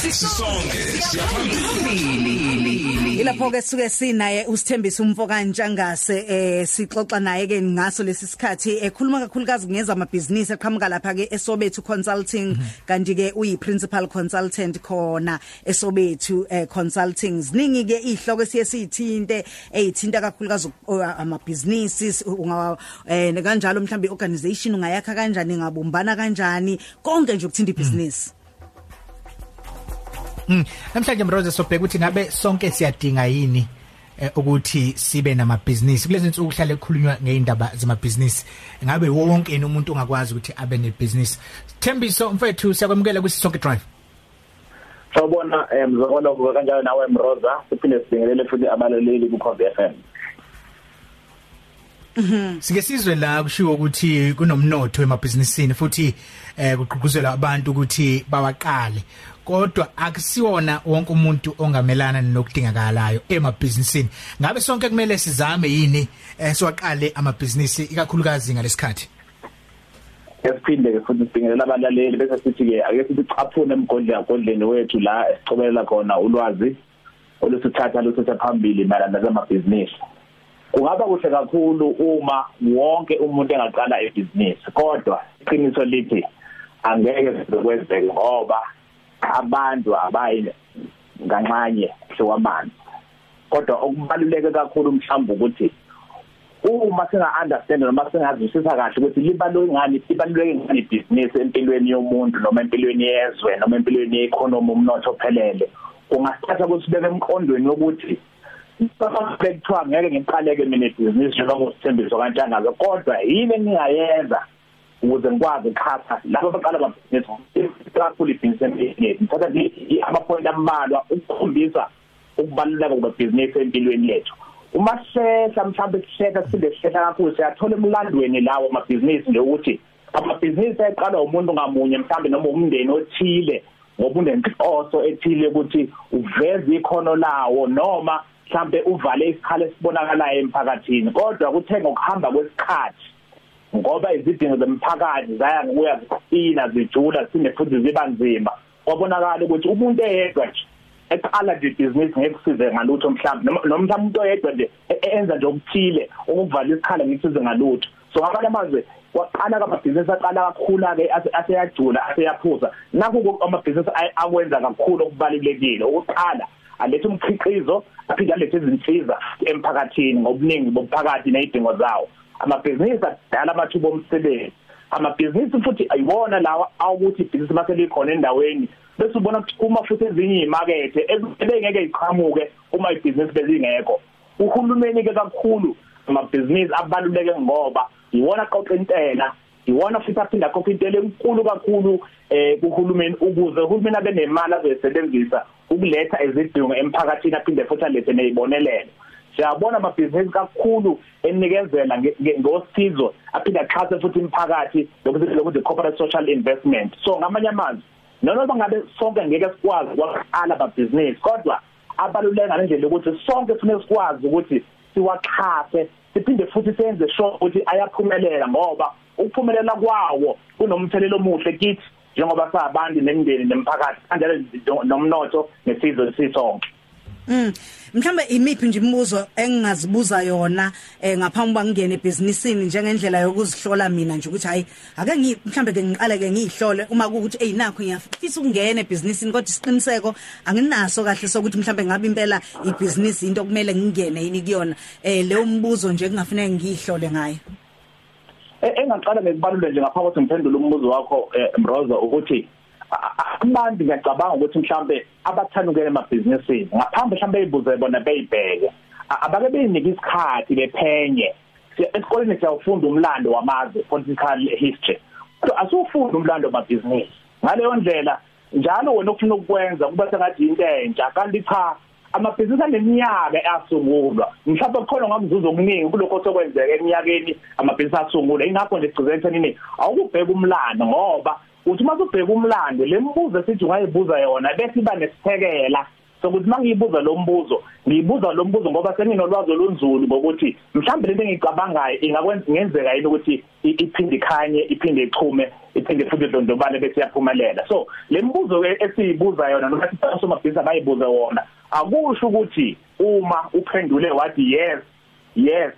sisonke siyaphambili Ilapho ke suke sinaye usithembisa umfo kanjangase eh sixoxa naye ke ngaso lesi sikhathi. Ekhuluma kakhulukazi ngeza amabhizinisi eqhamuka lapha ke esobethu consulting. Kanti ke uyi principal consultant khona esobethu eh consulting. Ziningi ke ihloko siye sithinte ezithinta kakhulukazi amabhizinisi unga eh kanjalo mhlawumbe organization ungayakha kanjani ngabumbana kanjani. Konke nje ukuthinta ibhizinisi. Mm. Namhlanje Mroze sobheka ukuthi ngabe sonke siyadinga yini eh, ukuthi sibe namabhizinisi. Kulezi insuku kuhlale kukhulunywa ngeindaba zamabhizinisi ngabe wonke umuntu ongakwazi ukuthi abe nebhizinisi? Thembiso mfethu siyakwamukela kwisonke drive. Sawubona mzokolo kuba kanjalo nawe Mroza. Siphinde sibingelele futhi abalaleli ku Khobe FM Mhm. Sike sizwe la kushiwo ukuthi kunomnotho emabhizinisini futhi eh kuqhuquzela abantu ukuthi bawaqale. Kodwa akusiwona wonke umuntu ongamelana nokudingakalayo emabhizinisini. Ngabe sonke kumele sizame yini eh siwaqale amabhizinisi ikakhulukazi ngalesikhathi? Esiphinde futhi sibingelela abalaleli bese sithi ke ake sithi chaphune emgodleni agodleni wethu la esicobelela khona ulwazi olusithatha lusithatha phambili mayelana namabhizinisi. Kungaba kuhle kakhulu uma wonke umuntu engaqala ibhizinisi kodwa iqiniso lithi angeke sizokwenzeka ngoba abantu abayi nganxanye hlowamanzi kodwa okubaluleke kakhulu mhlawumbe ukuthi uma singa understand noma singazwisisa kahle ukuthi libaluleke ngani ibaluleke ngani ibhizinisi empilweni yomuntu noma empilweni yezwe noma empilweni yeeconomy umnotho ophelele kungasithatha kusibeke emqondweni ukuthi sekuthiwa ngeke ngiqaleke mina ibhizinisi njengoba usithembiso kanjani kodwa yini engingayenza ukuze ngikwazi ukuxhasa labo abaqala amabhizinisi kakhulu ibhizinisi empilweni ngithatha ama-point ambalwa ukukhombisa ukubaluleka kwebhizinisi empilweni yethu. Uma sihlela mhlawumbe sihlela sibe sihlela kakhulu siyathola emlandweni lawo amabhizinisi nje ukuthi amabhizinisi eqalwa umuntu ngamunye mhlawumbe noma umndeni othile ngoba unenhloso ethile ukuthi uveze ikhono lawo noma mhlambe uvale isikhala esibonakalayo emphakathini. Kodwa kuthe ngokuhamba kwesikhathi ngoba izidingo zomphakathi zaya ngokuya ziqina zijula sine futhi ziba nzima. Kwabonakala ukuthi umuntu eyedwa nje eqala nje business ngekusize ngalutho mhlawumbe noma mhlawumbe umuntu oyedwa nje e-, enza nje okuthile ukuvala isikhala ngikusize ngalutho. So ngabanye amazwe waqala kamabhizinisi aqala kakhulu ke aseyajula aseyaphuza. Nakho amabhizinisi akwenza kakhulu okubalulekile. Ukuqala alethe umkhiqizo aphinde alethe izinsiza emphakathini ngobuningi bomphakathi nezidingo zawo. Amabhizinisi adala amathuba omsebenzi. Amabhizinisi futhi ayiwona lawa awukuthi ibhizinisi mase likhona endaweni bese ubona ukuthi uma futhi ezinye imakethe ebengeke iqhamuke uma ibhizinisi bezingekho uhulumeni ke kakhulu amabhizinisi abaluleke ngoba iwona qoqa intela iwona futhi aphinda akhokha intela enkulu kakhulu eh kuhulumeni ukuze uhulumeni abe nemali azoyisebenzisa ukuletha izidingo emphakathini aphinde futhi alethe nezibonelelo siyabona amabhizinisi kakhulu enikezela ngosizo aphinde axhase futhi imiphakathi lokuthi corporate social investment. So ngamanye amazwi noma ngabe sonke ngeke sikwazi kwaqala amabhizinisi kodwa abaluleka ngendlela ukuthi sonke kufanele sikwazi ukuthi siwaxhase siphinde futhi senze sure ukuthi ayaphumelela ngoba ukuphumelela kwawo kunomthelelo omuhle kithi njengoba sabantu nemindeni nemphakathi kanjalo nomnotho nesizwe sisonke. Mm. Mhlambe imiphi nje imibuzo engingazibuza yona eh ngaphambi kwangena ebusinessini njengendlela yokuzihlola mina nje ukuthi hayi ake ngi mhlambe ke ngiqale ke ngihlole uma kuukuthi hey nakho ngiyafisa ukungena ebusinessini kodwa isiqiniseko anginaso kahle sokuthi mhlambe ngabe impela ibusiness into kumele ngingene yini kuyona. Eh leyo mbuzo nje kungafanele ngihlole ngayo. e, Engaqala ngekubalule nje ngapha ukuthi ngiphendule umbuzo wakho eh, Mroza ukuthi abantu ngiyacabanga ukuthi mhlambe abathanukele emabhizinisini ngaphambi mhlambe eyibuze bona beyibheke. Abake beyinika isikhathi bephenye. Esikoleni siyawufunda umlando wamazwe political history. Kodwa asufunda umlando wamabhizinisi. Ngaleyo ndlela njalo wena ufuna ukwenza kuba sengathi into entsha kanti cha amabhizinisi aneminyaka asungulwa. Mhlawumbe kukhona ngakuzuza okuningi kulokho sokwenzeka eminyakeni amabhizinisi asungulwa. Ingakho nje sigcizela nini? Awukubheka umlando ngoba uthi uma ubheka umlando lembuzo esithi ungayibuza yona bese iba nesithekela sokuthi mangiyibuza lo mbuzo ngiyibuza lo mbuzo ngoba senginolwazi olunzulu ngokuthi mhlawumbe lento engicabangayo ingakwenza ngenzeka yini ukuthi iphinde ikhanye iphinde ichume iphinde futhi idondobale bese yaphumelela so le mbuzo esiyibuza yona noma sisomabhizinisi abayibuza wona akusho ukuthi uma uphendule wathi yes yes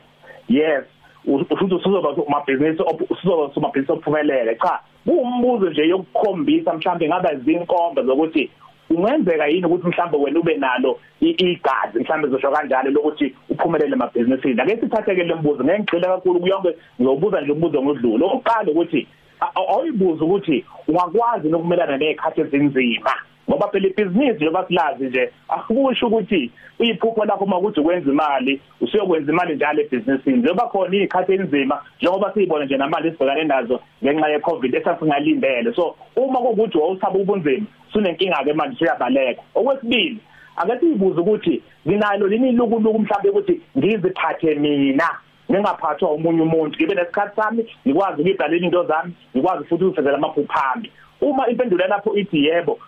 yes ufuthi usuzoba umabhizinisi usuzoba umabhizinisi ophumelele. Cha kuwumbuzo nje yokukhombisa mhlawumbe ngaba zinkomba zokuthi ungenzeka yini ukuthi mhlawumbe wena ube nalo igazi mhlawumbe zosho kanjalo lokuthi uphumelele emabhizinisini? Ake sithatheke lembuzo ngeke ngigxile kakhulu kuyonke ngiyobuza nje umbuzo ngodlulo oqala ukuthi awuyibuza ukuthi ungakwazi nokumelana nezikhathi ezinzima? Ngoba phela ibhizinisi yoba silazi nje akusho ukuthi iphupho lakho makuthi ukwenza imali usiyokwenza imali njalo ebhizinisini. Njengoba khona izikhathi enzima njengoba siyibona nje namanje sibhekane nazo ngenxa ye-covid esasingalindele so uma kuwukuthi wawusaba ubunzima sunenkinga ke manje siyabaleka okwesibili ake siyibuze ukuthi nginalo lini ilukuluku mhlawumbe ukuthi ngiziphathe mina ngingaphathwa umunye umuntu. Ngibe nesikhathi sami ngikwazi ukubhalela into zami ngikwazi futhi ukufezela amaphupho ami uma impendulo lapho ithi yebo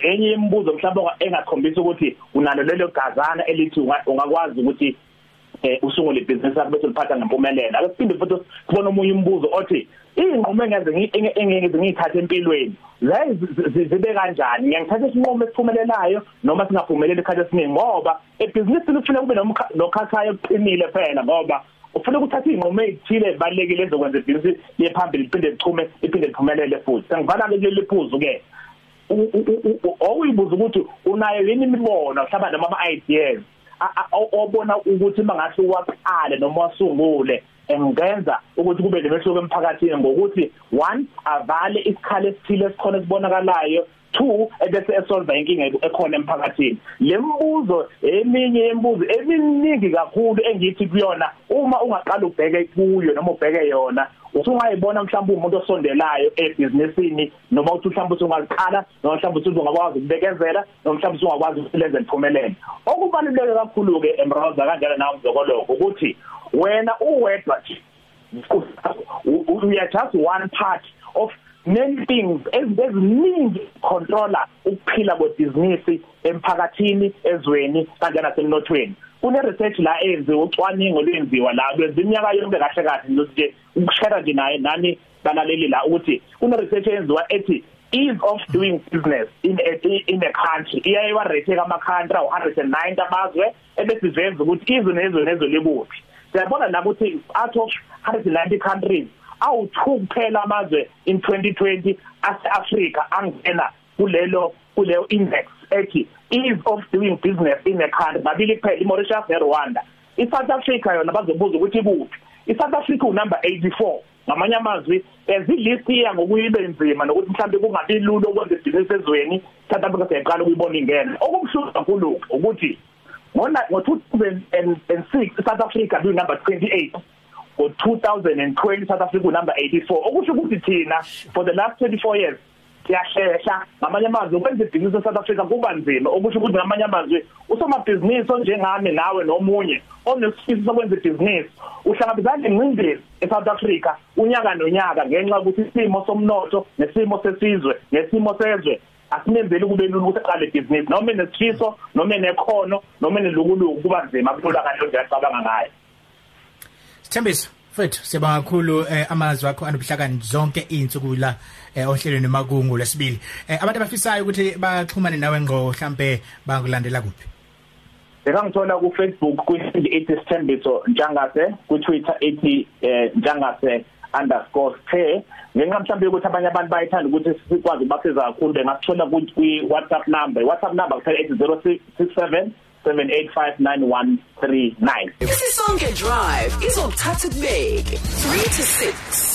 enye imibuzo mhlawumbe engakhombisa ukuthi unalo lelo gazana elithi ungakwazi ukuthi eh usungule ibhizinisi lakho bese uliphatha ngempumelelo. Akuphinde futhi sibone omunye umbuzo othi inqumo engeze engeze ngiyithatha empilweni zibe kanjani? Ngiyangithatha isinqumo esiphumelelayo noma singaphumeleli ekhathi esiningi ngoba ebhizinisini kufanele kube nokhakhayo okuqinile phela ngoba ufuna ukuthatha inqumo ezithile ezibalekile ezokwenza ibhizinisi liye phambili liphinde lichume liphinde liphumelele futhi. Sengivala ke kuleli phuzu ke oyibuza ukuthi unayo yini imibono mhlawumbe noma ama ideas obona ukuthi mangathi waqale noma wasungule engenza ukuthi kube nemehluko emphakathini ngokuthi one avale isikhala esithile esikhona esibonakalayo two ebese esolve inkinga ekhona emphakathini. Lembuzo eminye yembuzo eminingi kakhulu engithi kuyona uma ungaqala ubheke kuyo noma ubheke yona usungayibona mhlawumbe umuntu osondelayo ebusinessini noma uthi mhlawumbe usungaqala noma mhlawumbe uthi ungakwazi ukubekezela noma mhlawumbe usungakwazi ukulenza liphumelele okubaluleke kakhulu ke emroza kanjalo nawo mzokoloko ukuthi wena uwedwa nje we are just one part of many things eziningi controller ukuphila kwebhizinisi emphakathini ezweni kanjalo nasemnothweni kune research la enziwe ucwaningo lwenziwa la lwenza iminyaka yonke kahle kahle nje ukushare nje naye nani balaleli la ukuthi kune research enziwa ethi ease of doing business in a in a country. Iyaye wa rate kama country 190 amazwe ebese iveza ukuthi izwe nezwe nezwe libuphi. Siyabona la ukuthi out of 190 countries awu2 kuphela amazwe in 2020 ase-Africa angena kulelo kuleyo index ethi ease of doing business in a country. Babili kuphela iMauritius neRwanda iSouth Africa yona bazobuza ukuthi ibuphi. iSouth Africa unumber 84 ngamanye amazwi ezilist iya ngokuyibe nzima nokuthi mhlambe kungabi lula ukwenza ibhizinisi ezweni. South Africa siyayiqala ukuyibona ingene. Okubuhlungu kakhulu ukuthi ngona ngo2006 South Africa be number 28 ngo2020 South Africa number 84 okusho ukuthi thina for the last 24 years siyashesha ngamanye amazwi ukwenza ibhizinisi eSouth Africa kuba nzima. Okusho ukuthi ngamanye amazwi usomabhizinisi onjengami nawe nomunye onesifiso sokwenza ibhizinisi uhlangabezana nengcindezi eSouth Africa unyaka nonyaka ngenxa ukuthi isimo somnotho nesimo sesizwe nesimo sezwe asimenzeli kube lula ukuthi aqale ibhizinisi. Noma enesifiso noma enekhono noma enelukuluku kuba nzima kulula kanjalo nje acabanga ngayo. Sithembiso Mfethu siyabonga kakhulu eh, amazwi akho anobuhlakani zonke izinsuku la eh, ohlelweni makungu lesibili. Eh, abantu abafisayo ukuthi baxhumane nawe ngqo mhlambe bangulandela kuphi? Ngangithola ku Facebook kwihleli ethi Sithembiso Ntshangase ku Twitter ethi eh, Ntshangase underscore care ngenxa mhlawumbe ukuthi abanye abantu bayithanda ukuthi sikwazi ukubasiza kakhulu bengasithola kwi WhatsApp number WhatsApp number kuphela ethi 0667 7859139 Isisonke drive. It's izokuthatha kubeke 3 to 6